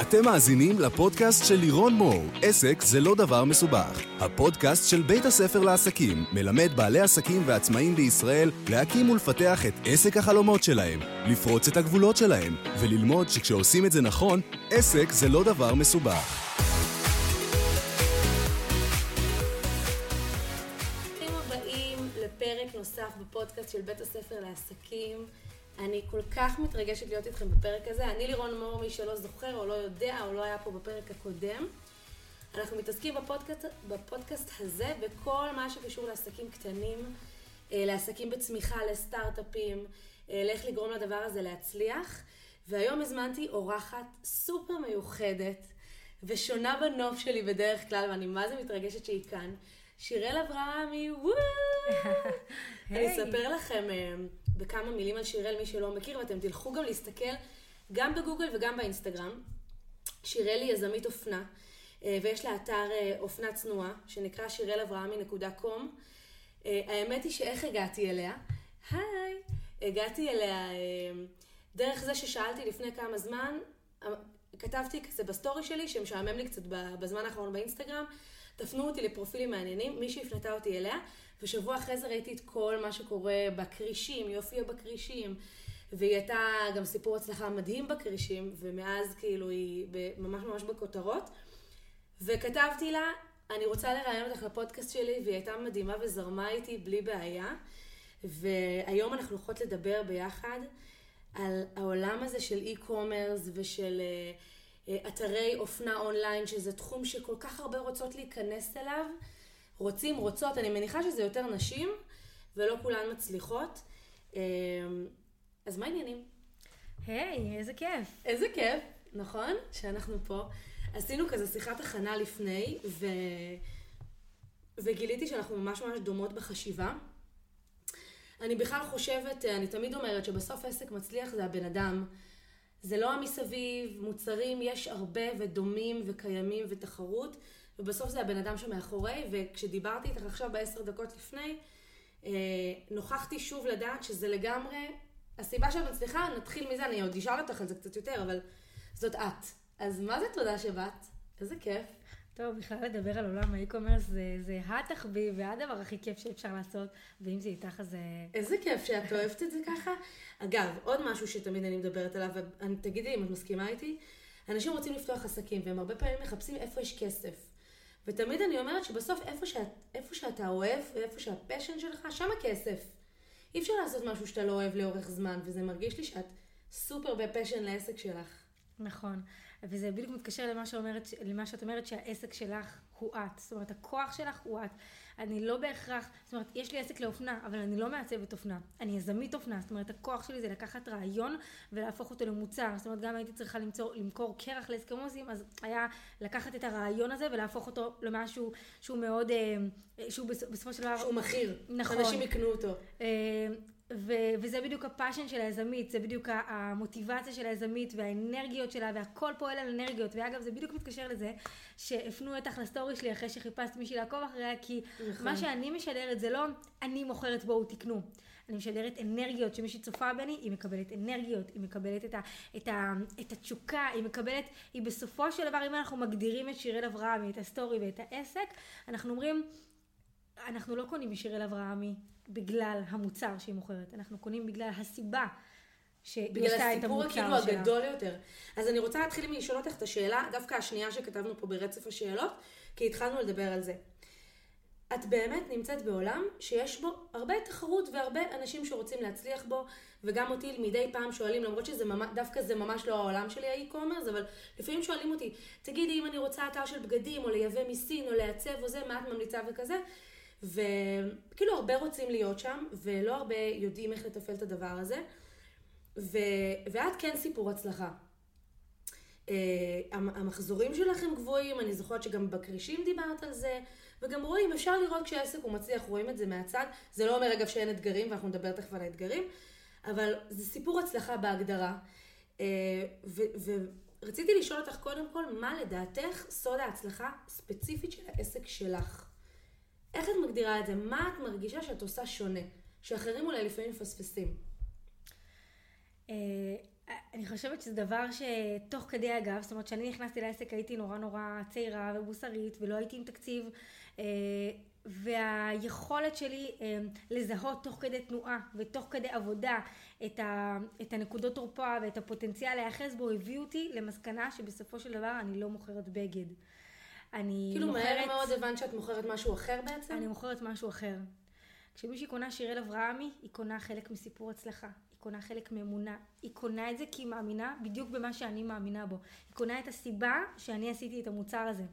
אתם מאזינים לפודקאסט של לירון מור, עסק זה לא דבר מסובך. הפודקאסט של בית הספר לעסקים מלמד בעלי עסקים ועצמאים בישראל להקים ולפתח את עסק החלומות שלהם, לפרוץ את הגבולות שלהם, וללמוד שכשעושים את זה נכון, עסק זה לא דבר מסובך. בפודקאסט של בית הספר לעסקים. אני כל כך מתרגשת להיות איתכם בפרק הזה. אני לירון מור, מי שלא זוכר או לא יודע או לא היה פה בפרק הקודם. אנחנו מתעסקים בפודקאסט, בפודקאסט הזה בכל מה שקשור לעסקים קטנים, אה, לעסקים בצמיחה, לסטארט-אפים, אה, לאיך לגרום לדבר הזה להצליח. והיום הזמנתי אורחת סופר מיוחדת ושונה בנוף שלי בדרך כלל, ואני מה זה מתרגשת שהיא כאן. שיראל אברהמי, וואו! אני אספר לכם אה, בכמה מילים על שיראל, מי שלא מכיר, ואתם תלכו גם להסתכל גם בגוגל וגם באינסטגרם. שיראל היא יזמית אופנה, אה, ויש לה אתר אה, אופנה צנועה, שנקרא שיראלאברהמי.קום. האמת היא שאיך הגעתי אליה? היי! הגעתי אליה דרך זה ששאלתי לפני כמה זמן, כתבתי כזה בסטורי שלי, שמשעמם לי קצת בזמן האחרון באינסטגרם, תפנו אותי לפרופילים מעניינים, מישהי הפנתה אותי אליה, ושבוע אחרי זה ראיתי את כל מה שקורה בכרישים, יופי בכרישים, והיא הייתה גם סיפור הצלחה מדהים בכרישים, ומאז כאילו היא ממש ממש בכותרות. וכתבתי לה, אני רוצה לראיין אותך לפודקאסט שלי, והיא הייתה מדהימה וזרמה איתי בלי בעיה. והיום אנחנו הולכות לדבר ביחד על העולם הזה של אי-קומרס ושל... Uh, אתרי אופנה אונליין, שזה תחום שכל כך הרבה רוצות להיכנס אליו. רוצים, רוצות, אני מניחה שזה יותר נשים, ולא כולן מצליחות. אמ, אז מה העניינים? היי, hey, איזה כיף. איזה כיף, נכון? שאנחנו פה. עשינו כזה שיחת הכנה לפני, ו... וגיליתי שאנחנו ממש ממש דומות בחשיבה. אני בכלל חושבת, אני תמיד אומרת שבסוף עסק מצליח זה הבן אדם. זה לא המסביב, מוצרים יש הרבה ודומים וקיימים ותחרות, ובסוף זה הבן אדם שמאחורי, וכשדיברתי איתך עכשיו בעשר דקות לפני, אה, נוכחתי שוב לדעת שזה לגמרי, הסיבה שאת מצליחה, נתחיל מזה, אני עוד אשאל אותך על זה קצת יותר, אבל זאת את. אז מה זה תודה שבאת? איזה כיף. טוב, בכלל לדבר על עולם האי-קומרס זה, זה התחביב והדבר הכי כיף שאפשר לעשות, ואם זה איתך אז... איזה כיף שאת אוהבת את זה ככה. אגב, עוד משהו שתמיד אני מדברת עליו, ותגידי אם את מסכימה איתי, אנשים רוצים לפתוח עסקים, והם הרבה פעמים מחפשים איפה יש כסף. ותמיד אני אומרת שבסוף איפה, שאת, איפה שאתה אוהב, ואיפה שהפשן שלך, שם הכסף. אי אפשר לעשות משהו שאתה לא אוהב לאורך זמן, וזה מרגיש לי שאת סופר בפשן לעסק שלך. נכון. וזה בדיוק מתקשר למה, שאומרת, למה שאת אומרת שהעסק שלך הוא את. זאת אומרת, הכוח שלך הוא את. אני לא בהכרח, זאת אומרת, יש לי עסק לאופנה, אבל אני לא מעצבת אופנה. אני יזמית אופנה, זאת אומרת, הכוח שלי זה לקחת רעיון ולהפוך אותו למוצר. זאת אומרת, גם הייתי צריכה למצוא, למכור קרח לאסקמוסים, אז היה לקחת את הרעיון הזה ולהפוך אותו למשהו שהוא מאוד, אה, שהוא בסופו של דבר... שהוא מכיר. נכון. שאנשים יקנו אותו. ו- וזה בדיוק הפאשן של היזמית, זה בדיוק המוטיבציה של היזמית והאנרגיות שלה והכל פועל על אנרגיות ואגב זה בדיוק מתקשר לזה שהפנו אותך לסטורי שלי אחרי שחיפשת מישהי לעקוב אחריה כי נכון. מה שאני משדרת זה לא אני מוכרת בואו תקנו אני משדרת אנרגיות שמישהי צופה בי היא מקבלת אנרגיות היא מקבלת את, ה- את, ה- את התשוקה היא מקבלת היא בסופו של דבר אם אנחנו מגדירים את שיראל אברהמי את הסטורי ואת העסק אנחנו אומרים אנחנו לא קונים משיראל אברהמי בגלל המוצר שהיא מוכרת, אנחנו קונים בגלל הסיבה שהיא עושה את המוצר שלה. בגלל הסיפור כאילו הגדול יותר. אז אני רוצה להתחיל מלשאול אותך את השאלה, דווקא השנייה שכתבנו פה ברצף השאלות, כי התחלנו לדבר על זה. את באמת נמצאת בעולם שיש בו הרבה תחרות והרבה אנשים שרוצים להצליח בו, וגם אותי מדי פעם שואלים, למרות שזה ממש, דווקא זה ממש לא העולם שלי האי-קומרס, אבל לפעמים שואלים אותי, תגידי אם אני רוצה אתר של בגדים, או לייבא מסין, או לעצב, או זה, מה את ממליצה וכזה? וכאילו הרבה רוצים להיות שם, ולא הרבה יודעים איך לתפעל את הדבר הזה. ו... ואת כן סיפור הצלחה. Uh, המחזורים שלכם גבוהים, אני זוכרת שגם בכרישים דיברת על זה, וגם רואים, אפשר לראות כשעסק הוא מצליח, רואים את זה מהצד. זה לא אומר אגב שאין אתגרים, ואנחנו נדבר תכף על האתגרים, אבל זה סיפור הצלחה בהגדרה. Uh, ורציתי לשאול אותך קודם כל, מה לדעתך סוד ההצלחה ספציפית של העסק שלך? איך את מגדירה את זה? מה את מרגישה שאת עושה שונה? שאחרים אולי לפעמים מפספסים. אה, אני חושבת שזה דבר שתוך כדי אגב, זאת אומרת כשאני נכנסתי לעסק הייתי נורא נורא צעירה ומוסרית ולא הייתי עם תקציב אה, והיכולת שלי אה, לזהות תוך כדי תנועה ותוך כדי עבודה את, ה, את הנקודות תורפה ואת הפוטנציאל להיאחז בו הביא אותי למסקנה שבסופו של דבר אני לא מוכרת בגד. אני כאילו מוכרת... מהר מאוד הבנת שאת מוכרת משהו אחר בעצם? אני מוכרת משהו אחר. כשמישהי קונה שיראל אברהמי, היא קונה חלק מסיפור הצלחה. היא קונה חלק מאמונה. היא קונה את זה כי היא מאמינה בדיוק במה שאני מאמינה בו. היא קונה את הסיבה שאני עשיתי את המוצר הזה.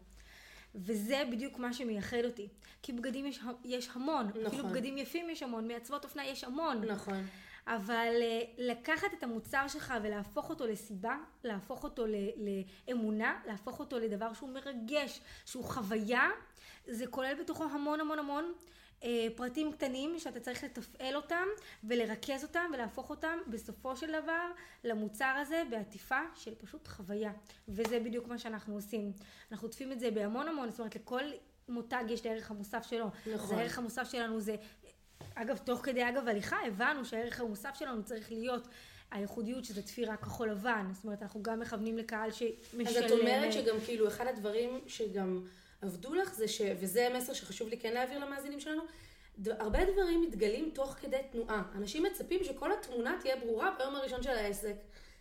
וזה בדיוק מה שמייחד אותי. כי בגדים יש, יש המון. נכון. אפילו בגדים יפים יש המון, מעצבות אופנה יש המון. נכון. אבל אה, לקחת את המוצר שלך ולהפוך אותו לסיבה, להפוך אותו לאמונה, להפוך אותו לדבר שהוא מרגש, שהוא חוויה, זה כולל בתוכו המון המון המון אה, פרטים קטנים שאתה צריך לתפעל אותם ולרכז אותם ולהפוך אותם בסופו של דבר למוצר הזה בעטיפה של פשוט חוויה. וזה בדיוק מה שאנחנו עושים. אנחנו עוטפים את זה בהמון המון, זאת אומרת לכל מותג יש את הערך המוסף שלו. נכון. אז הערך המוסף שלנו זה אגב, תוך כדי אגב הליכה הבנו שהערך המוסף שלנו צריך להיות הייחודיות שזה תפירה כחול לבן, זאת אומרת אנחנו גם מכוונים לקהל שמשלם. אז את אומרת שגם כאילו אחד הדברים שגם עבדו לך זה ש... וזה מסר שחשוב לי כן להעביר למאזינים שלנו. הרבה דברים מתגלים תוך כדי תנועה. אנשים מצפים שכל התמונה תהיה ברורה ביום הראשון של העסק,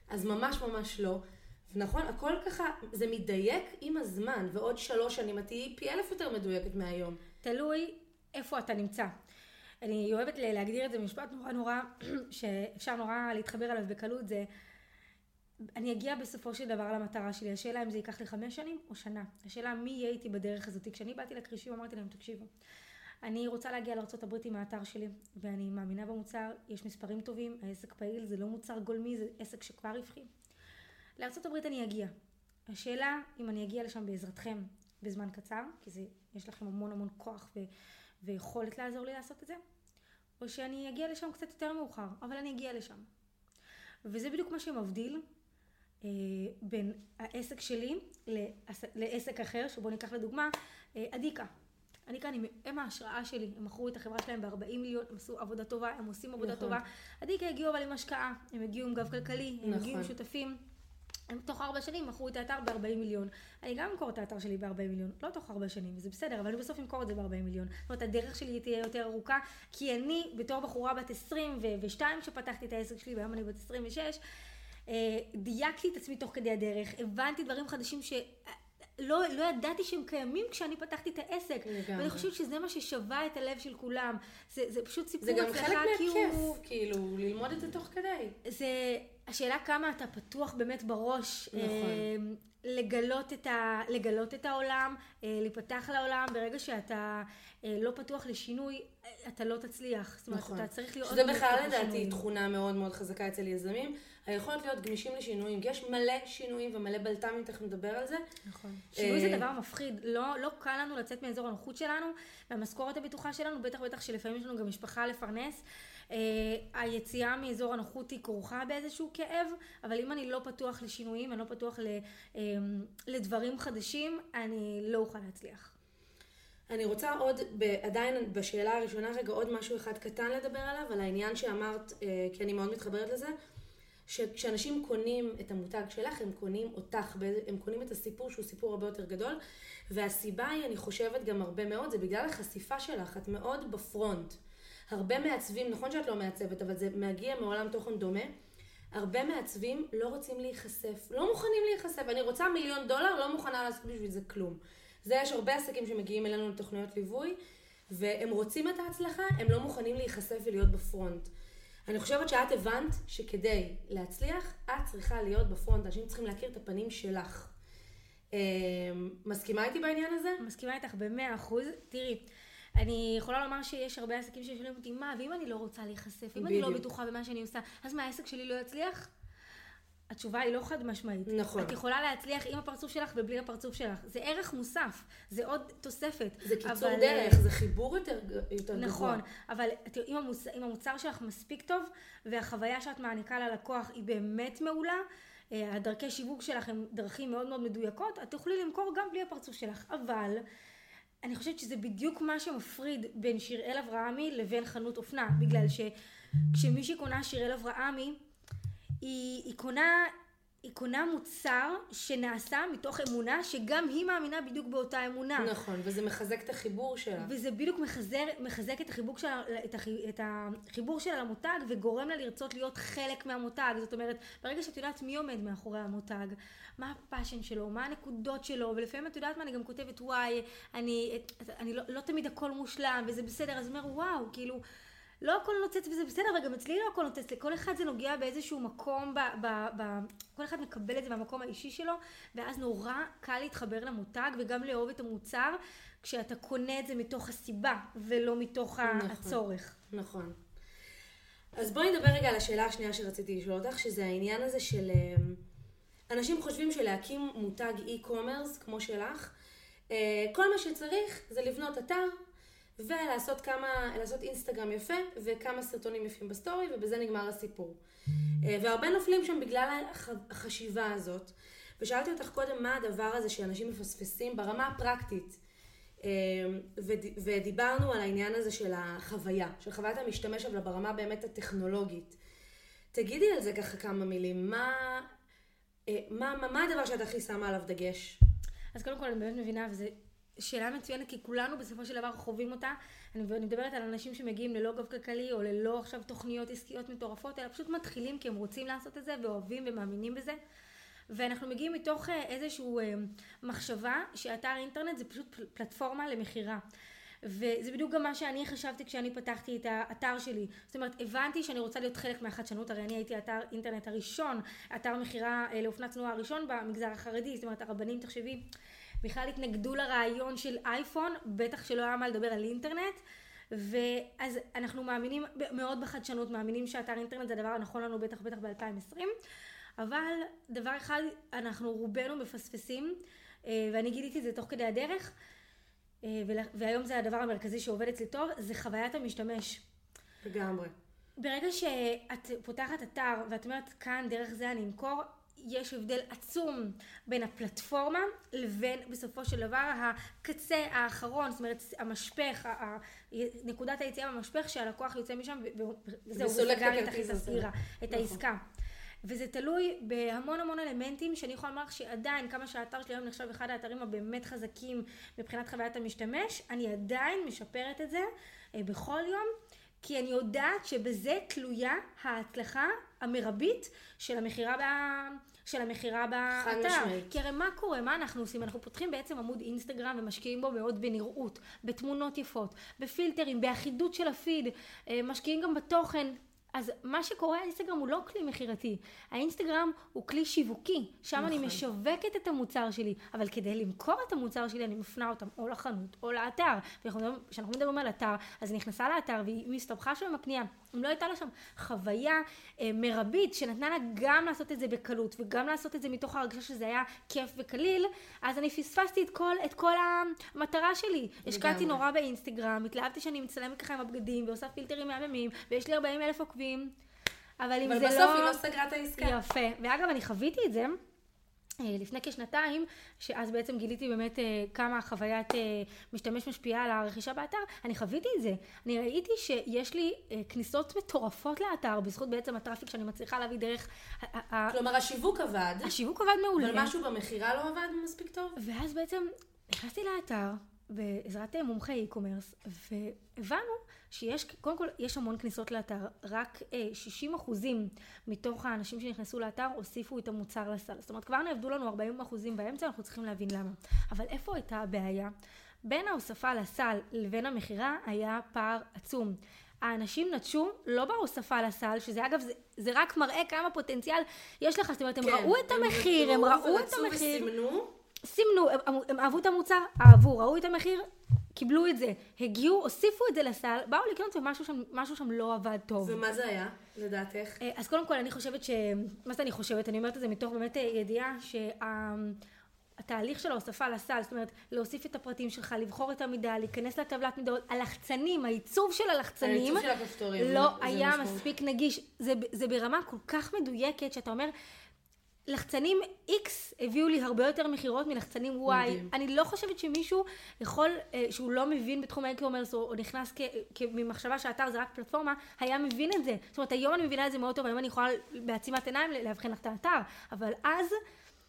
אז ממש ממש לא. נכון, הכל ככה, זה מדייק עם הזמן, ועוד שלוש שנים את תהיי פי אלף יותר מדויקת מהיום. תלוי איפה אתה נמצא. אני אוהבת להגדיר את זה במשפט נורא נורא, שאפשר נורא להתחבר אליו בקלות, זה אני אגיע בסופו של דבר למטרה שלי. השאלה אם זה ייקח לי חמש שנים או שנה. השאלה מי יהיה איתי בדרך הזאת. כשאני באתי לכרישים אמרתי להם, תקשיבו, אני רוצה להגיע לארה"ב עם האתר שלי, ואני מאמינה במוצר, יש מספרים טובים, העסק פעיל, זה לא מוצר גולמי, זה עסק שכבר רווחי. לארה"ב אני אגיע. השאלה אם אני אגיע לשם בעזרתכם בזמן קצר, כי זה, יש לכם המון המון כוח ו, ויכולת לעזור לי לעשות את זה, או שאני אגיע לשם קצת יותר מאוחר, אבל אני אגיע לשם. וזה בדיוק מה שמבדיל אה, בין העסק שלי לעס, לעסק אחר, שבו ניקח לדוגמה, אה, אדיקה. אדיקה, אני, הם ההשראה שלי, הם מכרו את החברה שלהם ב-40 מיליון, הם עשו עבודה טובה, הם עושים עבודה נכון. טובה. אדיקה הגיעו אבל עם השקעה, הם הגיעו עם גב כלכלי, הם נכון. הגיעו עם שותפים. הם תוך ארבע שנים מכרו את האתר ב-40 מיליון. אני גם אמכור את האתר שלי ב-40 מיליון, לא תוך ארבע שנים, וזה בסדר, אבל אני בסוף אמכור את זה ב-40 מיליון. זאת אומרת, הדרך שלי תהיה יותר ארוכה, כי אני, בתור בחורה בת 22 שפתחתי את העסק שלי, והיום אני בת 26, אה, דייקתי את עצמי תוך כדי הדרך, הבנתי דברים חדשים ש... לא, לא ידעתי שהם קיימים כשאני פתחתי את העסק. לגמרי. ואני חושבת שזה מה ששווה את הלב של כולם. זה, זה פשוט סיפור זה גם הצלחה, חלק כי מהכיף, הוא... כאילו, ללמוד את זה תוך כדי. זה השאלה כמה אתה פתוח באמת בראש. נכון. אה, לגלות את, ה, לגלות את העולם, אה, להיפתח לעולם, ברגע שאתה אה, לא פתוח לשינוי, אה, אתה לא תצליח. זאת אומרת, נכון. אתה צריך להיות... שזה בכלל לדעתי. תכונה מאוד מאוד חזקה אצל יזמים. היכולת להיות גמישים לשינויים, כי יש מלא שינויים ומלא בלת"מים, תכף נדבר על זה. נכון. שינוי אה, זה דבר מפחיד, לא, לא קל לנו לצאת מאזור הנוחות שלנו, והמשכורת הבטוחה שלנו, בטח בטח שלפעמים יש לנו גם משפחה לפרנס. אה, היציאה מאזור הנוחות היא כרוכה באיזשהו כאב, אבל אם אני לא פתוח לשינויים, אני לא פתוח אה, לדברים חדשים, אני לא אוכל להצליח. אני רוצה עוד, עדיין בשאלה הראשונה רגע, עוד משהו אחד קטן לדבר עליו, על העניין שאמרת, אה, כי אני מאוד מתחברת לזה, שכשאנשים קונים את המותג שלך, הם קונים אותך, הם קונים את הסיפור שהוא סיפור הרבה יותר גדול, והסיבה היא, אני חושבת גם הרבה מאוד, זה בגלל החשיפה שלך, את מאוד בפרונט. הרבה מעצבים, נכון שאת לא מעצבת, אבל זה מגיע מעולם תוכן דומה. הרבה מעצבים לא רוצים להיחשף, לא מוכנים להיחשף. אני רוצה מיליון דולר, לא מוכנה לעשות בשביל זה כלום. זה יש הרבה עסקים שמגיעים אלינו לתוכניות ליווי, והם רוצים את ההצלחה, הם לא מוכנים להיחשף ולהיות בפרונט. אני חושבת שאת הבנת שכדי להצליח, את צריכה להיות בפרונט, אנשים צריכים להכיר את הפנים שלך. אה, מסכימה איתי בעניין הזה? מסכימה איתך במאה אחוז. תראי, אני יכולה לומר שיש הרבה עסקים ששואלים אותי, מה, ואם אני לא רוצה להיחשף, אם אני לא. בטוחה במה שאני עושה, אז מה, העסק שלי לא יצליח? התשובה היא לא חד משמעית. נכון. את יכולה להצליח עם הפרצוף שלך ובלי הפרצוף שלך. זה ערך מוסף, זה עוד תוספת. זה קיצור אבל, דרך, זה חיבור יותר, יותר גבוה. נכון, אבל אם, המוצ... אם המוצר שלך מספיק טוב, והחוויה שאת מעניקה ללקוח היא באמת מעולה, אה, הדרכי שיווק שלך הן דרכים מאוד מאוד מדויקות, את תוכלי למכור גם בלי הפרצוף שלך. אבל אני חושבת שזה בדיוק מה שמפריד בין שיראל אברהמי לבין חנות אופנה, בגלל שכשמישהי קונה שיראל אברהמי, היא, היא קונה היא קונה מוצר שנעשה מתוך אמונה שגם היא מאמינה בדיוק באותה אמונה. נכון, וזה מחזק את החיבור שלה. וזה בדיוק מחזר, מחזק את החיבור, שלה, את, הח, את החיבור שלה למותג וגורם לה לרצות להיות חלק מהמותג. זאת אומרת, ברגע שאת יודעת מי עומד מאחורי המותג, מה הפאשן שלו, מה הנקודות שלו, ולפעמים את יודעת מה, אני גם כותבת וואי, אני, אני לא, לא תמיד הכל מושלם וזה בסדר, אז אומר וואו, כאילו... לא הכל נוצץ וזה בסדר, וגם אצלי לא הכל נוצץ, לכל אחד זה נוגע באיזשהו מקום, ב, ב, ב, כל אחד מקבל את זה במקום האישי שלו, ואז נורא קל להתחבר למותג וגם לאהוב את המוצר, כשאתה קונה את זה מתוך הסיבה, ולא מתוך נכון, הצורך. נכון. אז בואי נדבר רגע על השאלה השנייה שרציתי לשאול אותך, שזה העניין הזה של... אה, אנשים חושבים שלהקים מותג e-commerce כמו שלך, אה, כל מה שצריך זה לבנות אתר, ולעשות כמה, לעשות אינסטגרם יפה וכמה סרטונים יפים בסטורי ובזה נגמר הסיפור. אה, והרבה נופלים שם בגלל החשיבה הזאת. ושאלתי אותך קודם מה הדבר הזה שאנשים מפספסים ברמה הפרקטית. אה, ודיברנו על העניין הזה של החוויה, של חוויית המשתמש, אבל ברמה באמת הטכנולוגית. תגידי על זה ככה כמה מילים. מה, אה, מה, מה, מה הדבר שאת הכי שמה עליו דגש? אז קודם כל אני באמת מבינה, וזה שאלה מצוינת, כי כולנו בסופו של דבר חווים אותה. אני מדברת על אנשים שמגיעים ללא גב כלכלי, או ללא עכשיו תוכניות עסקיות מטורפות, אלא פשוט מתחילים כי הם רוצים לעשות את זה, ואוהבים ומאמינים בזה. ואנחנו מגיעים מתוך אה, איזושהי אה, מחשבה שאתר אינטרנט זה פשוט פלטפורמה למכירה. וזה בדיוק גם מה שאני חשבתי כשאני פתחתי את האתר שלי. זאת אומרת, הבנתי שאני רוצה להיות חלק מהחדשנות, הרי אני הייתי אתר אינטרנט הראשון, אתר מכירה אה, לאופנת תנועה הראשון במגזר החרדי, זאת אומרת, הרבנים, תחשבי, בכלל התנגדו לרעיון של אייפון, בטח שלא היה מה לדבר על אינטרנט. ואז אנחנו מאמינים מאוד בחדשנות, מאמינים שאתר אינטרנט זה הדבר הנכון לנו בטח בטח ב-2020, אבל דבר אחד אנחנו רובנו מפספסים, אה, ואני גיליתי את זה תוך כדי הדרך, אה, והיום זה הדבר המרכזי שעובד אצלי טוב, זה חוויית המשתמש. לגמרי. ברגע שאת פותחת אתר ואת אומרת כאן דרך זה אני אמכור, יש הבדל עצום בין הפלטפורמה לבין בסופו של דבר הקצה האחרון, זאת אומרת המשפך, נקודת היציאה במשפך שהלקוח יוצא משם וזהו, וסגר את הסגירה, את נכון. העסקה. וזה תלוי בהמון המון אלמנטים שאני יכולה לומר שעדיין כמה שהאתר שלי היום נחשב אחד האתרים הבאמת חזקים מבחינת חוויית המשתמש אני עדיין משפרת את זה אה, בכל יום כי אני יודעת שבזה תלויה ההצלחה המרבית של המכירה של המכירה באתר. כי הרי מה קורה? מה אנחנו עושים? אנחנו פותחים בעצם עמוד אינסטגרם ומשקיעים בו מאוד בנראות, בתמונות יפות, בפילטרים, באחידות של הפיד, אה, משקיעים גם בתוכן. אז מה שקורה, האינסטגרם הוא לא כלי מכירתי, האינסטגרם הוא כלי שיווקי, שם נכון. אני משווקת את המוצר שלי, אבל כדי למכור את המוצר שלי אני מפנה אותם או לחנות או לאתר, וכשאנחנו מדברים על אתר, אז היא נכנסה לאתר והיא מסתבכה שם עם הקנייה, אם לא הייתה לה שם חוויה אה, מרבית שנתנה לה גם לעשות את זה בקלות וגם לעשות את זה מתוך ההרגשה שזה היה כיף וקליל, אז אני פספסתי את כל, את כל המטרה שלי. השקעתי נורא באינסטגרם, התלהבתי שאני מצלמת ככה עם הבגדים ועושה פילטרים מהממים, ויש לי 40 אלף עוקבים. אבל אם אבל זה לא... אבל בסוף היא לא סגרה את העסקה. יפה. ואגב, אני חוויתי את זה. אה, לפני כשנתיים, שאז בעצם גיליתי באמת אה, כמה חוויית אה, משתמש משפיעה על הרכישה באתר, אני חוויתי את זה. אני ראיתי שיש לי כניסות מטורפות לאתר, בזכות בעצם הטראפיק שאני מצליחה להביא דרך... כלומר, השיווק עבד. השיווק עבד מעולה. אבל משהו במכירה לא עבד מספיק טוב? ואז בעצם נכנסתי לאתר, בעזרת מומחי e-commerce, והבנו שיש, קודם כל, יש המון כניסות לאתר, רק 60 אה, אחוזים מתוך האנשים שנכנסו לאתר הוסיפו את המוצר לסל. זאת אומרת, כבר נעבדו לנו 40 אחוזים באמצע, אנחנו צריכים להבין למה. אבל איפה הייתה הבעיה? בין ההוספה לסל לבין המכירה היה פער עצום. האנשים נטשו לא בהוספה לסל, שזה אגב, זה, זה רק מראה כמה פוטנציאל יש לך, זאת אומרת, הם כן, ראו את המחיר, הם, הם ראו את המחיר. וסימנו. סימנו, הם, הם אהבו את המוצר, אהבו, ראו את המחיר, קיבלו את זה, הגיעו, הוסיפו את זה לסל, באו לקנות ומשהו שם, שם לא עבד טוב. ומה זה היה, לדעתך? אה, אז קודם כל אני חושבת ש... מה זה אני חושבת? אני אומרת את זה מתוך באמת אה, ידיעה שהתהליך של ההוספה לסל, זאת אומרת להוסיף את הפרטים שלך, לבחור את המידה, להיכנס לטבלת מידות, הלחצנים, העיצוב של הלחצנים, העיצוב של הכפתורים, לא היה מספיק נגיש. זה, זה ברמה כל כך מדויקת שאתה אומר, לחצנים X הביאו לי הרבה יותר מכירות מלחצנים Y. מדהים. אני לא חושבת שמישהו יכול, אה, שהוא לא מבין בתחום האי-קומרס, או, נכנס כ- ממחשבה שהאתר זה רק פלטפורמה, היה מבין את זה. זאת אומרת, היום אני מבינה את זה מאוד טוב, היום אני יכולה בעצימת עיניים לאבחן לך את האתר, אבל אז...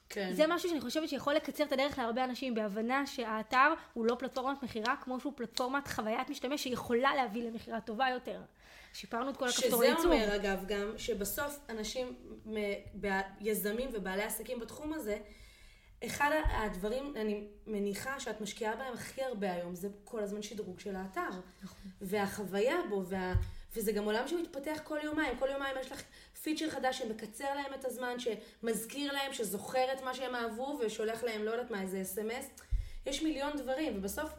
כן. זה משהו שאני חושבת שיכול לקצר את הדרך להרבה אנשים בהבנה שהאתר הוא לא פלטפורמת מכירה כמו שהוא פלטפורמת חוויית משתמש שיכולה להביא למכירה טובה יותר. שיפרנו את כל הכפתורי שזה ייצור. אומר אגב גם שבסוף אנשים, יזמים ובעלי עסקים בתחום הזה, אחד הדברים, אני מניחה שאת משקיעה בהם הכי הרבה היום, זה כל הזמן שדרוג של האתר. נכון. והחוויה בו, וה... וזה גם עולם שמתפתח כל יומיים. כל יומיים יש לך פיצ'ר חדש שמקצר להם את הזמן, שמזכיר להם, שזוכר את מה שהם אהבו, ושולח להם, לא יודעת מה, איזה אס.אם.אס. יש מיליון דברים, ובסוף,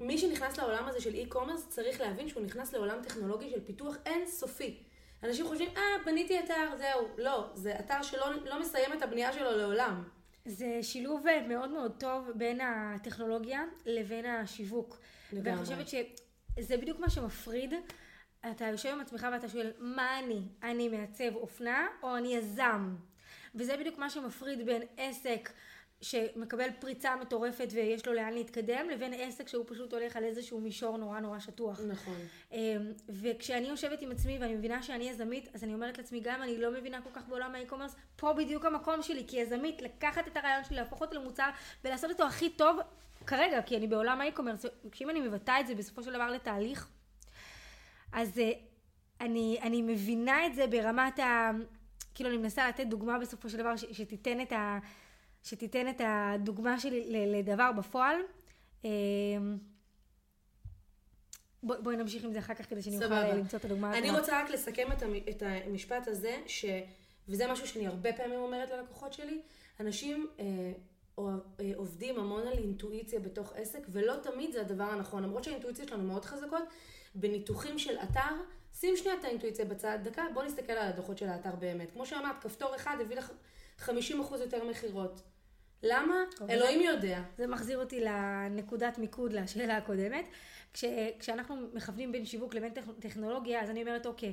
מי שנכנס לעולם הזה של אי-קומרס, צריך להבין שהוא נכנס לעולם טכנולוגי של פיתוח אינסופי. אנשים חושבים, אה, בניתי אתר, זהו. לא, זה אתר שלא לא מסיים את הבנייה שלו לעולם. זה שילוב מאוד מאוד טוב בין הטכנולוגיה לבין השיווק. לגמרי. ואני חושבת שזה בדיוק מה שמפריד. אתה יושב עם עצמך ואתה שואל, מה אני? אני מעצב אופנה או אני יזם? וזה בדיוק מה שמפריד בין עסק שמקבל פריצה מטורפת ויש לו לאן להתקדם, לבין עסק שהוא פשוט הולך על איזשהו מישור נורא נורא שטוח. נכון. אמ, וכשאני יושבת עם עצמי ואני מבינה שאני יזמית, אז אני אומרת לעצמי, גם אני לא מבינה כל כך בעולם האי-קומרס, פה בדיוק המקום שלי כיזמית, לקחת את הרעיון שלי, להפוך אותו למוצר ולעשות אותו הכי טוב כרגע, כי אני בעולם האי-קומרס, כשאם אני מבטאה את זה בסופו של דבר לתהליך, אז אה, אני, אני מבינה את זה ברמת ה... כאילו אני מנסה לתת דוגמה בסופו של דבר ש, שתיתן את ה... שתיתן את הדוגמה שלי לדבר בפועל. אמ, בוא- בואי נמשיך עם זה אחר כך כדי שאני אוכל סבבה. למצוא את הדוגמה. אני. רוצה רק לסכם את, המ... את המשפט הזה, ש... וזה משהו שאני הרבה פעמים אומרת ללקוחות שלי, אנשים אה, אה, עובדים המון על אינטואיציה בתוך עסק, ולא תמיד זה הדבר הנכון. למרות שהאינטואיציות שלנו מאוד חזקות, בניתוחים של אתר, שים שנייה את האינטואיציה בצד, דקה, בוא נסתכל על הדוחות של האתר באמת. כמו שאמרת, כפתור אחד הביא לך 50% יותר מכירות. למה? אוקיי. אלוהים יודע. זה מחזיר אותי לנקודת מיקוד לשאלה הקודמת. כש, כשאנחנו מכוונים בין שיווק לבין טכ, טכנולוגיה, אז אני אומרת, אוקיי,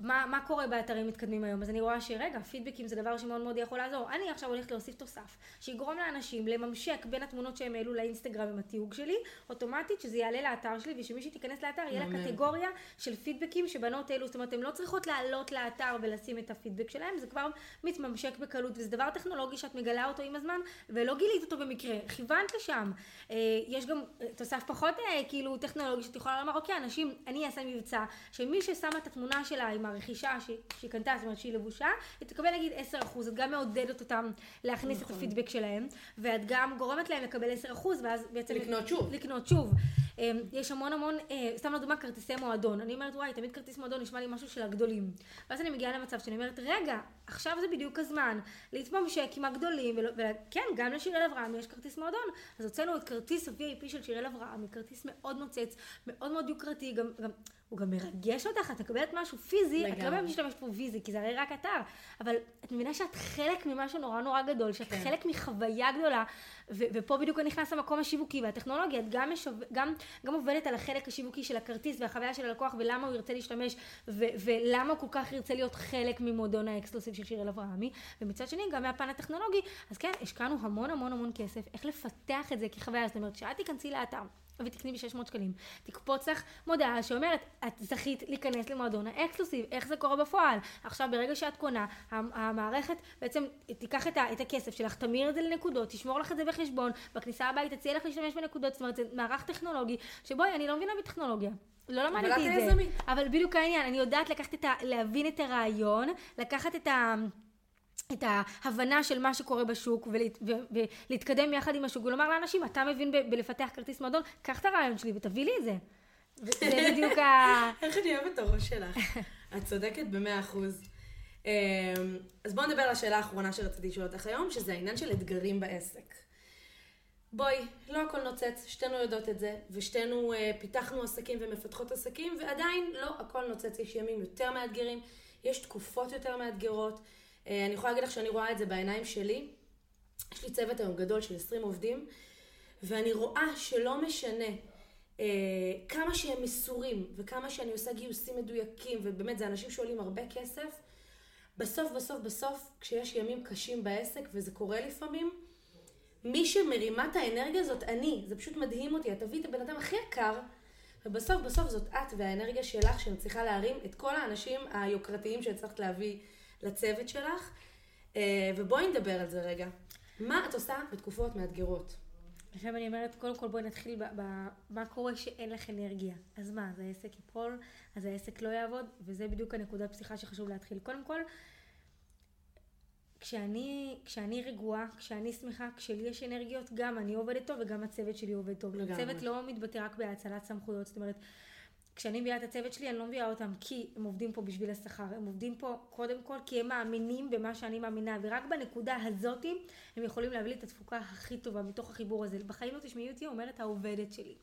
מה, מה קורה באתרים מתקדמים היום? אז אני רואה שרגע, פידבקים זה דבר שמאוד מאוד יכול לעזור. אני עכשיו הולכת להוסיף תוסף, שיגרום לאנשים לממשק בין התמונות שהם העלו לאינסטגרם עם התיוג שלי, אוטומטית שזה יעלה לאתר שלי, ושמישהי תיכנס לאתר, יהיה לה. קטגוריה של פידבקים שבנות העלו, זאת אומרת, הן לא צריכות לעלות לאתר ולשים את הפידבק שלהם, זה כבר מתממשק בקלות, וזה דבר טכנולוגי שאת מגלה אותו עם הזמן, ולא גילית אותו במקרה, כיוונת לשם. אה, יש גם אה, תוסף פחות אה, כאילו טכנולוגי שאת יכולה לומר, אוקיי, אנשים, אני אעשה מבצע, שמי ששמה את התמונה שלה עם הרכישה שהיא, שהיא קנתה, זאת אומרת שהיא לבושה, היא תקבל נגיד 10%, את גם מעודדת אותם להכניס נכון. את הפידבק שלהם, ואת גם גורמת להם לקבל 10%, ואז בעצם... לקנות שוב. לקנות שוב. אה, יש המון המון, אה, סתם לדוגמה, כרטיסי מועדון. אני אומרת, וואי, תמיד כרטיס מועדון נשמע לי משהו של הגדולים. ואז אני מגיעה למצב שאני אומרת, רגע, עכשיו זה בדיוק הזמן להתממשק עם הגדולים, וכן, גם לשיראל אברהם יש כרטיס מועדון. אז הוצאנו את כרטיס ה-VIP של שיראל אברהם, כרטיס מאוד נוצץ, מאוד מאוד יוקרתי, גם, גם, הוא גם מרגש אותך, את מקבלת משהו פיזי, את לא לגמרי. באמת משתמשת פה פיזי, כי זה הרי רק אתר, אבל את מבינה שאת חלק ממשהו נורא נורא גדול, שאת כן. חלק מחוויה גדולה, ו- ופה בדיוק נכנס המקום השיווקי והטכנולוגיה, את גם, משו... גם, גם עובדת על החלק השיווקי של הכרטיס והחוויה של הלקוח ולמה הוא ירצה להשתמש ו- ולמה הוא כל כך ירצה להיות חלק ממועדון האקסקלוסיב של שיראל אברהמי, ומצד שני גם מהפן הטכנולוגי, אז כן, השקענו המון המון המון כסף, איך לפתח את זה כחוויה, זאת אומרת, כשאת תיכנסי לאתר. ותקני ב-600 שקלים. תקפוץ לך מודעה שאומרת, את זכית להיכנס למועדון האקסקלוסיב, איך זה קורה בפועל. עכשיו, ברגע שאת קונה, המ- המערכת בעצם תיקח את, ה- את הכסף שלך, תמיר את זה לנקודות, תשמור לך את זה בחשבון, בכניסה הבית תציע לך להשתמש בנקודות, זאת אומרת, זה מערך טכנולוגי, שבואי, אני לא מבינה בטכנולוגיה. לא למדתי את זה. אבל בדיוק העניין, אני יודעת לקחת את ה... להבין את הרעיון, לקחת את ה... את ההבנה של מה שקורה בשוק ולהת, ו, ולהתקדם יחד עם השוק ולומר לאנשים, אתה מבין ב, בלפתח כרטיס מועדון, קח את הרעיון שלי ותביא לי את זה. זה בדיוק ה... איך אני אוהבת את הראש שלך. את צודקת במאה אחוז. אמ, אז בואו נדבר על השאלה האחרונה שרציתי לשאול אותך היום, שזה העניין של אתגרים בעסק. בואי, לא הכל נוצץ, שתינו יודעות את זה, ושתינו אה, פיתחנו עסקים ומפתחות עסקים, ועדיין לא הכל נוצץ, יש ימים יותר מאתגרים, יש תקופות יותר מאתגרות. אה, אני יכולה להגיד לך שאני רואה את זה בעיניים שלי. יש לי צוות היום גדול של 20 עובדים, ואני רואה שלא משנה אה, כמה שהם מסורים, וכמה שאני עושה גיוסים מדויקים, ובאמת זה אנשים שעולים הרבה כסף, בסוף, בסוף, בסוף, כשיש ימים קשים בעסק, וזה קורה לפעמים, מי שמרימה את האנרגיה הזאת אני. זה פשוט מדהים אותי. את תביאי את הבן אדם הכי יקר, ובסוף, בסוף זאת את והאנרגיה שלך שמצליחה להרים את כל האנשים היוקרתיים שהצלחת להביא לצוות שלך. אה, ובואי נדבר על זה רגע. מה את עושה בתקופות מאתגרות? עכשיו אני אומרת, קודם כל בואי נתחיל במה קורה שאין לך אנרגיה. אז מה, אז העסק ייפול, אז העסק לא יעבוד, וזה בדיוק הנקודת פתיחה שחשוב להתחיל. קודם כל, כשאני, כשאני רגועה, כשאני שמחה, כשלי יש אנרגיות, גם אני עובדת טוב וגם הצוות שלי עובד טוב. לגמרי. הצוות לא מתבטא רק בהאצלת סמכויות, זאת אומרת, כשאני מביאה את הצוות שלי, אני לא מביאה אותם כי הם עובדים פה בשביל השכר, הם עובדים פה קודם כל כי הם מאמינים במה שאני מאמינה, ורק בנקודה הזאתי הם יכולים להביא לי את התפוקה הכי טובה מתוך החיבור הזה. בחיים לא תשמעי אותי אומרת העובדת שלי.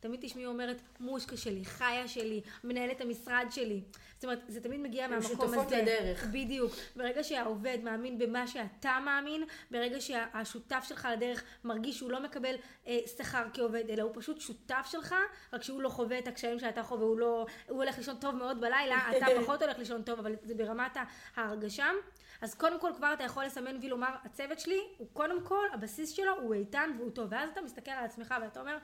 תמיד תשמעי אומרת מושקה שלי, חיה שלי, מנהלת המשרד שלי. זאת אומרת, זה תמיד מגיע מהמקום הזה. שותפות לדרך. בדיוק. ברגע שהעובד מאמין במה שאתה מאמין, ברגע שהשותף שלך לדרך מרגיש שהוא לא מקבל אה, שכר כעובד, אלא הוא פשוט שותף שלך, רק שהוא לא חווה את הקשיים שאתה חווה, הוא לא, הוא הולך לישון טוב מאוד בלילה, אתה פחות הולך לישון טוב, אבל זה ברמת ההרגשה. אז קודם כל כבר אתה יכול לסמן ולומר, הצוות שלי הוא קודם כל, הבסיס שלו הוא איתן והוא טוב. ואז אתה מסתכל על עצמך ואתה אומר,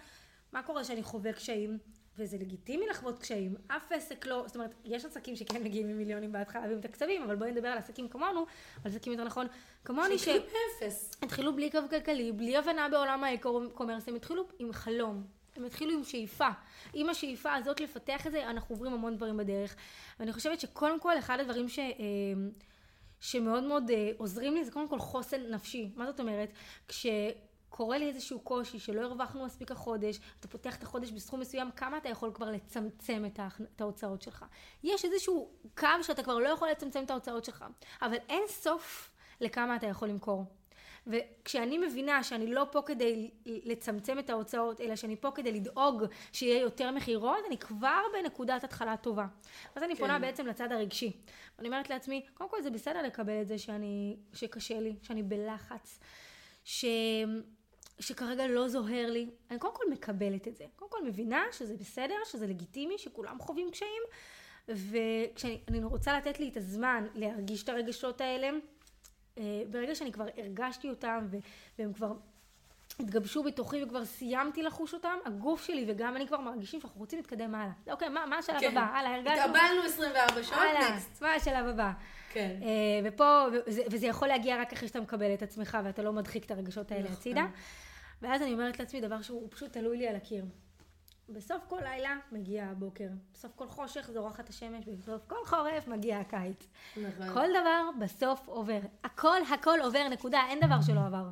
מה קורה כשאני חווה קשיים? וזה לגיטימי לחוות קשיים, אף עסק לא, זאת אומרת, יש עסקים שכן מגיעים עם מיליונים בהתחלה ומתקצבים, אבל בואי נדבר על עסקים כמונו, על עסקים יותר נכון, כמוני ש... התחילו בלי קו כלכלי, בלי הבנה בעולם האקו-קומרס, הם התחילו עם חלום, הם התחילו עם שאיפה. עם השאיפה הזאת לפתח את זה, אנחנו עוברים המון דברים בדרך. ואני חושבת שקודם כל, אחד הדברים ש... אה, שמאוד מאוד אה, עוזרים לי זה קודם כל חוסן נפשי. מה זאת אומרת? כש... קורה לי איזשהו קושי שלא הרווחנו מספיק החודש, אתה פותח את החודש בסכום מסוים, כמה אתה יכול כבר לצמצם את ההוצאות שלך? יש איזשהו קו שאתה כבר לא יכול לצמצם את ההוצאות שלך, אבל אין סוף לכמה אתה יכול למכור. וכשאני מבינה שאני לא פה כדי לצמצם את ההוצאות, אלא שאני פה כדי לדאוג שיהיה יותר מכירות, אני כבר בנקודת התחלה טובה. אז אני כן. פונה בעצם לצד הרגשי. אני אומרת לעצמי, קודם כל זה בסדר לקבל את זה שאני, שקשה לי, שאני בלחץ, ש... שכרגע לא זוהר לי, אני קודם כל מקבלת את זה. קודם כל מבינה שזה בסדר, שזה לגיטימי, שכולם חווים קשיים, וכשאני רוצה לתת לי את הזמן להרגיש את הרגשות האלה, אה, ברגע שאני כבר הרגשתי אותם והם כבר התגבשו בתוכי וכבר סיימתי לחוש אותם, הגוף שלי וגם אני כבר מרגישים שאנחנו רוצים להתקדם הלאה. אוקיי, מה, מה השלב כן. הבא? הלאה, הרגשנו. התקבלנו 24 שעות, נקסט. מה השלב הבא? כן. Uh, ופה, וזה, וזה יכול להגיע רק אחרי שאתה מקבל את עצמך ואתה לא מדחיק את הרגשות האלה נכון. הצידה. ואז אני אומרת לעצמי דבר שהוא פשוט תלוי לי על הקיר. בסוף כל לילה מגיע הבוקר, בסוף כל חושך זורחת השמש, בסוף כל חורף מגיע הקיץ. נכון. כל דבר בסוף עובר. הכל הכל עובר, נקודה, אין דבר שלא עבר.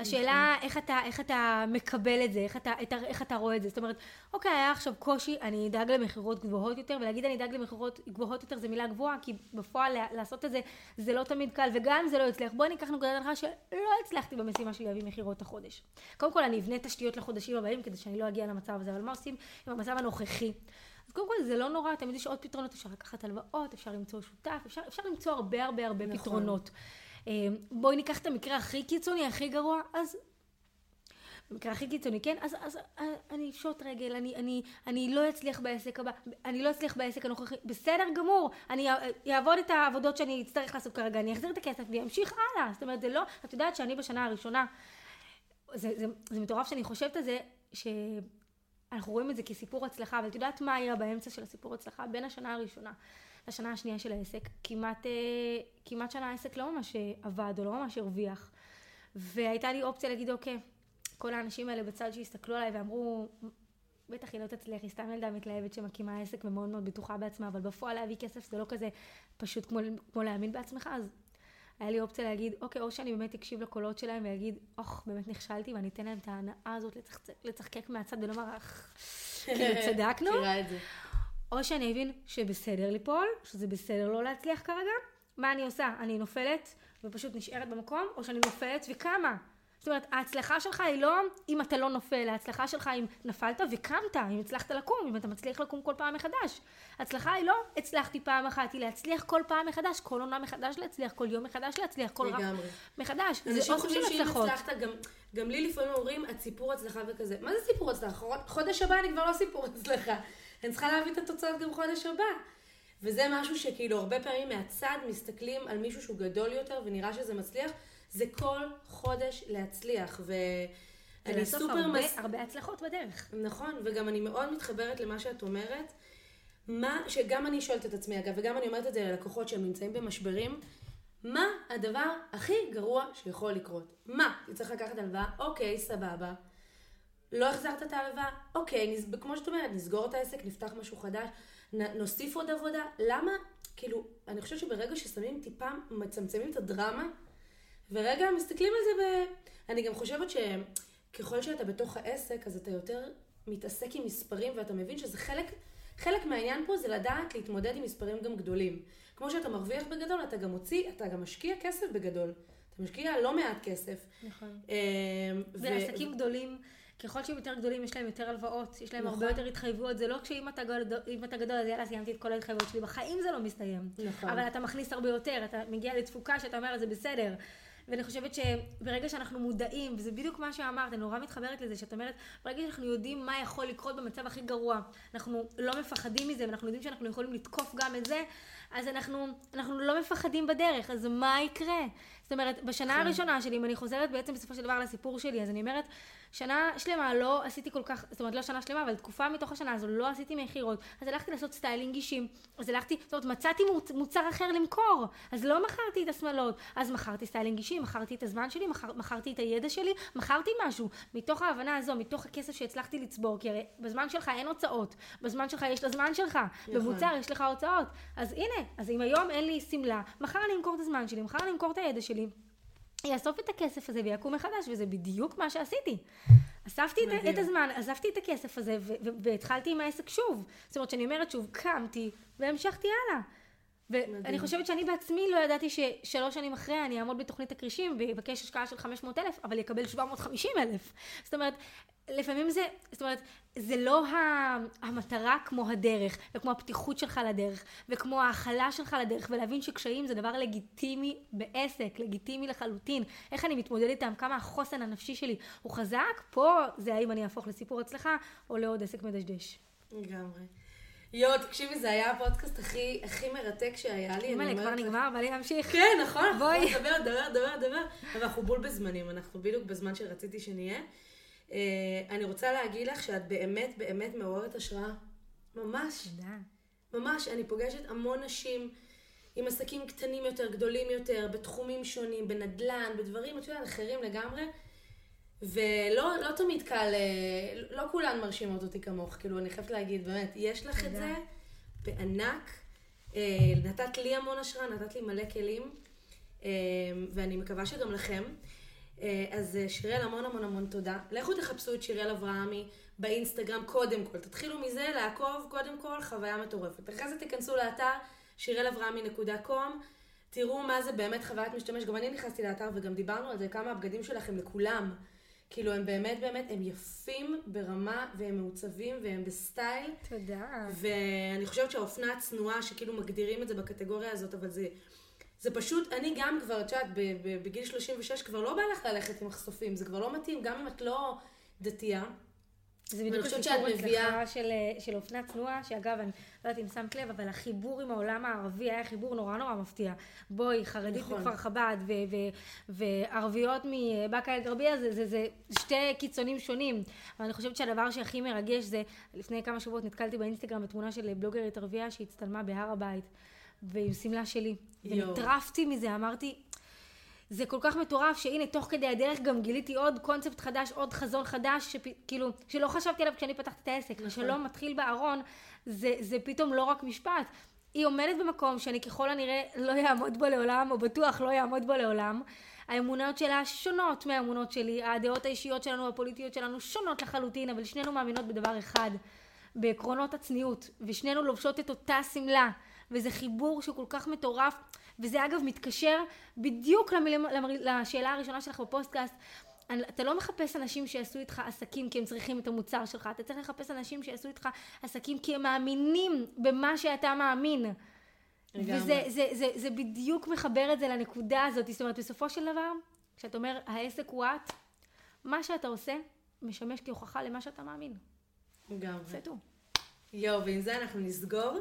השאלה איך אתה, איך אתה מקבל את זה, איך אתה, איך אתה רואה את זה. זאת אומרת, אוקיי, היה עכשיו קושי, אני אדאג למכירות גבוהות יותר, ולהגיד אני אדאג למכירות גבוהות יותר זה מילה גבוהה, כי בפועל לעשות את זה, זה לא תמיד קל, וגם אם זה לא יצליח. בואי ניקח נקודת הנחה שלא הצלחתי במשימה שלי להביא מכירות החודש. קודם כל אני אבנה תשתיות לחודשים הבאים, כדי שאני לא אגיע למצב הזה, אבל מה עושים עם המצב הנוכחי? אז קודם כל זה לא נורא, תמיד יש עוד פתרונות, אפשר לקחת הלוואות, אפשר למצוא שותף, אפשר, אפשר למצוא הרבה הרבה הרבה נכון. פתרונות. אמ, בואי ניקח את המקרה הכי קיצוני, הכי גרוע, אז במקרה הכי קיצוני, כן? אז, אז אה, אני אפשוט רגל, אני, אני, אני לא אצליח בעסק הבא, אני לא אצליח בעסק הנוכחי, בסדר גמור, אני אעבוד את העבודות שאני אצטרך לעשות כרגע, אני אחזיר את הכסף ואני אמשיך הלאה, זאת אומרת זה לא, את יודעת שאני בשנה הראשונה, זה, זה, זה מטורף שאני חושבת על זה, שאנחנו רואים את זה כסיפור הצלחה, אבל את יודעת מה היה באמצע של הסיפור הצלחה? בין השנה הראשונה לשנה השנייה של העסק, כמעט, אה, כמעט שנה העסק לא ממש אה, עבד או לא ממש הרוויח. והייתה לי אופציה להגיד, אוקיי, כל האנשים האלה בצד שהסתכלו עליי ואמרו, בטח היא לא תצליח, היא סתם ילדה מתלהבת שמקימה עסק ומאוד מאוד בטוחה בעצמה, אבל בפועל להביא כסף זה לא כזה פשוט כמו, כמו להאמין בעצמך, אז היה לי אופציה להגיד, אוקיי, או שאני באמת אקשיב לקולות שלהם ואגיד, אוח, באמת נכשלתי, ואני אתן להם את ההנאה הזאת לצחק, לצחקק מהצד ולומר, כאילו צדקנו. או שאני אבין שבסדר ליפול, שזה בסדר לא להצליח כרגע, מה אני עושה? אני נופלת ופשוט נשארת במקום, או שאני נופלת וקמה. זאת אומרת, ההצלחה שלך היא לא אם אתה לא נופל, ההצלחה שלך אם נפלת וקמת, אם הצלחת לקום, אם אתה מצליח לקום כל פעם מחדש. ההצלחה היא לא הצלחתי פעם אחת, היא להצליח כל פעם מחדש, כל עונה מחדש להצליח, כל יום מחדש להצליח, כל רב מחדש. זה אוכל של הצלחות. גם, גם לי לפעמים אומרים, את סיפור הצלחה וכזה. מה זה סיפור הצלחה? חודש הבא אני כבר לא סיפור הצלחה. אני צריכה להביא את התוצאות גם חודש הבא. וזה משהו שכאילו הרבה פעמים מהצד מסתכלים על מישהו שהוא גדול יותר ונראה שזה מצליח, זה כל חודש להצליח. ואני סופר... הרבה, מס... הרבה הצלחות בדרך. נכון, וגם אני מאוד מתחברת למה שאת אומרת. מה, שגם אני שואלת את עצמי אגב, וגם אני אומרת את זה ללקוחות שהם נמצאים במשברים, מה הדבר הכי גרוע שיכול לקרות? מה? צריכה לקחת הלוואה? אוקיי, סבבה. לא החזרת את ההלוואה? אוקיי, נס... כמו שאת אומרת, נסגור את העסק, נפתח משהו חדש, נ... נוסיף עוד עבודה. למה? כאילו, אני חושבת שברגע ששמים טיפה, מצמצמים את הדרמה, ורגע מסתכלים על זה ב... אני גם חושבת שככל שאתה בתוך העסק, אז אתה יותר מתעסק עם מספרים, ואתה מבין שזה חלק, חלק מהעניין פה זה לדעת להתמודד עם מספרים גם גדולים. כמו שאתה מרוויח בגדול, אתה גם מוציא, אתה גם משקיע כסף בגדול. אתה משקיע לא מעט כסף. נכון. ועסקים ו... גדולים, ככל שהם יותר גדולים, יש להם יותר הלוואות, יש להם נכון. הרבה יותר התחייבויות. זה לא כשאם אתה, גדול, אתה גדול, אז יאללה, סיימתי את כל ההתחייבויות שלי. בחיים זה לא מסתיים. נכון. אבל אתה מכניס הרבה יותר, אתה מגיע לתפוקה שאתה אומר, זה בסדר. ואני חושבת שברגע שאנחנו מודעים, וזה בדיוק מה שאמרת, אני נורא מתחברת לזה, שאת אומרת, ברגע שאנחנו יודעים מה יכול לקרות במצב הכי גרוע, אנחנו לא מפחדים מזה, ואנחנו יודעים שאנחנו יכולים לתקוף גם את זה, אז אנחנו, אנחנו לא מפחדים בדרך, אז מה יקרה? זאת אומרת, בשנה כן. הראשונה שלי, אם אני חוזרת בעצם בסופו של דבר לסיפור שלי, אז אני אומרת, שנה שלמה לא עשיתי כל כך, זאת אומרת לא שנה שלמה, אבל תקופה מתוך השנה הזו לא עשיתי מכירות. אז הלכתי לעשות סטיילינג אישים, אז הלכתי, זאת אומרת מצאתי מוצר אחר למכור, אז לא מכרתי את השמלות, אז מכרתי סטיילינג אישים, מכרתי את הזמן שלי, מכר, מכרתי את הידע שלי, מכרתי משהו. מתוך ההבנה הזו, מתוך הכסף שהצלחתי לצבור, כי הרי בזמן שלך אין הוצאות, בזמן שלך יש לזמן שלך, נכון. במוצר יש לך הוצאות. אז הנה, אז אם היום אין לי שמלה, מחר אני אמכור את הזמן שלי, מחר אני אמכור את הידע שלי. יאסוף את הכסף הזה ויקום מחדש, וזה בדיוק מה שעשיתי. אספתי את, את הזמן, אספתי את הכסף הזה, והתחלתי עם העסק שוב. זאת אומרת, שאני אומרת שוב, קמתי, והמשכתי הלאה. ואני חושבת שאני בעצמי לא ידעתי ששלוש שנים אחרי אני אעמוד בתוכנית הכרישים ויבקש השקעה של 500 אלף, אבל יקבל 750 אלף. זאת אומרת, לפעמים זה, זאת אומרת, זה לא המטרה כמו הדרך, וכמו הפתיחות שלך לדרך, וכמו ההכלה שלך לדרך, ולהבין שקשיים זה דבר לגיטימי בעסק, לגיטימי לחלוטין. איך אני מתמודדת איתם, כמה החוסן הנפשי שלי הוא חזק, פה זה האם אני אהפוך לסיפור הצלחה, או לעוד עסק מדשדש. לגמרי. יואו, תקשיבי, זה היה הפודקאסט הכי, הכי מרתק שהיה לי. אימא'לה, כבר נגמר, בא לי להמשיך. כן, נכון, בואי. דבר, דבר, דבר, דבר. אבל אנחנו בול בזמנים, אנחנו בדיוק בזמן שרציתי שנהיה. Uh, אני רוצה להגיד לך שאת באמת באמת מעוררת השראה. ממש. תודה. ממש, אני פוגשת המון נשים עם עסקים קטנים יותר, גדולים יותר, בתחומים שונים, בנדל"ן, בדברים, את יודעת, אחרים לגמרי. ולא לא תמיד קל, אה, לא כולן מרשימות אותי כמוך, כאילו, אני חייבת להגיד, באמת, יש לך את זה בענק. אה, נתת לי המון השראה, נתת לי מלא כלים, ואני מקווה שגם לכם. אה, אז אה, שיראל, המון המון המון תודה. לכו תחפשו את שיראל אברהמי באינסטגרם קודם כל. תתחילו מזה לעקוב קודם כל, חוויה מטורפת. אחרי זה תיכנסו לאתר שיראלאברהמי.com, תראו מה זה באמת חוויית משתמש. גם אני נכנסתי לאתר וגם דיברנו על זה, כמה הבגדים שלכם לכולם. כאילו הם באמת באמת, הם יפים ברמה והם מעוצבים והם בסטייל. תודה. ואני חושבת שהאופנה הצנועה, שכאילו מגדירים את זה בקטגוריה הזאת, אבל זה זה פשוט, אני גם כבר, את יודעת, בגיל 36 כבר לא בא לך ללכת עם מחשופים, זה כבר לא מתאים, גם אם את לא דתייה. זה בדיוק הסיפור הצלחה של, של אופנה צנועה, שאגב, אני לא יודעת אם שמת לב, אבל החיבור עם העולם הערבי היה חיבור נורא נורא מפתיע. בואי, חרדית נכון. מכפר חב"ד ו- ו- וערביות מבאקה אל גרבייה, זה, זה, זה שתי קיצונים שונים. אבל אני חושבת שהדבר שהכי מרגש זה, לפני כמה שבועות נתקלתי באינסטגרם בתמונה של בלוגרית ערבייה שהצטלמה בהר הבית. ועם שמלה שלי. ונטרפתי מזה, אמרתי, זה כל כך מטורף, שהנה, תוך כדי הדרך גם גיליתי עוד קונספט חדש, עוד חזון חדש, שכאילו, שלא חשבתי עליו כשאני פתחתי את העסק. נכון. שלא מתחיל בארון, זה, זה פתאום לא רק משפט. היא עומדת במקום שאני ככל הנראה לא אעמוד בו לעולם, או בטוח לא אעמוד בו לעולם. האמונות שלה שונות מהאמונות שלי, הדעות האישיות שלנו, הפוליטיות שלנו שונות לחלוטין, אבל שנינו מאמינות בדבר אחד, בעקרונות הצניעות, ושנינו לובשות את אותה שמלה. וזה חיבור שהוא כל כך מטורף, וזה אגב מתקשר בדיוק למילים, לשאלה הראשונה שלך בפודקאסט. אתה לא מחפש אנשים שיעשו איתך עסקים כי הם צריכים את המוצר שלך, אתה צריך לחפש אנשים שיעשו איתך עסקים כי הם מאמינים במה שאתה מאמין. לגמרי. וזה זה, זה, זה, זה בדיוק מחבר את זה לנקודה הזאת, זאת אומרת בסופו של דבר, כשאתה אומר העסק הוא את, מה שאתה עושה משמש כהוכחה למה שאתה מאמין. לגמרי. זה טוב. יואו, ועם זה אנחנו נסגור.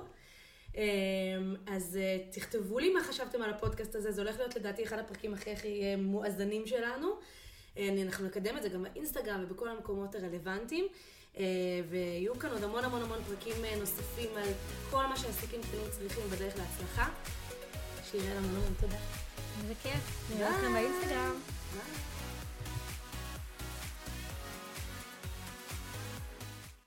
אז תכתבו לי מה חשבתם על הפודקאסט הזה, זה הולך להיות לדעתי אחד הפרקים הכי הכי מואזנים שלנו. אנחנו נקדם את זה גם באינסטגרם ובכל המקומות הרלוונטיים. ויהיו כאן עוד המון המון המון פרקים נוספים על כל מה שעסקים קטנים צריכים בדרך להצלחה. שיהיה לנו תודה. איזה כיף. נראה אתכם באינסטגרם. ביי.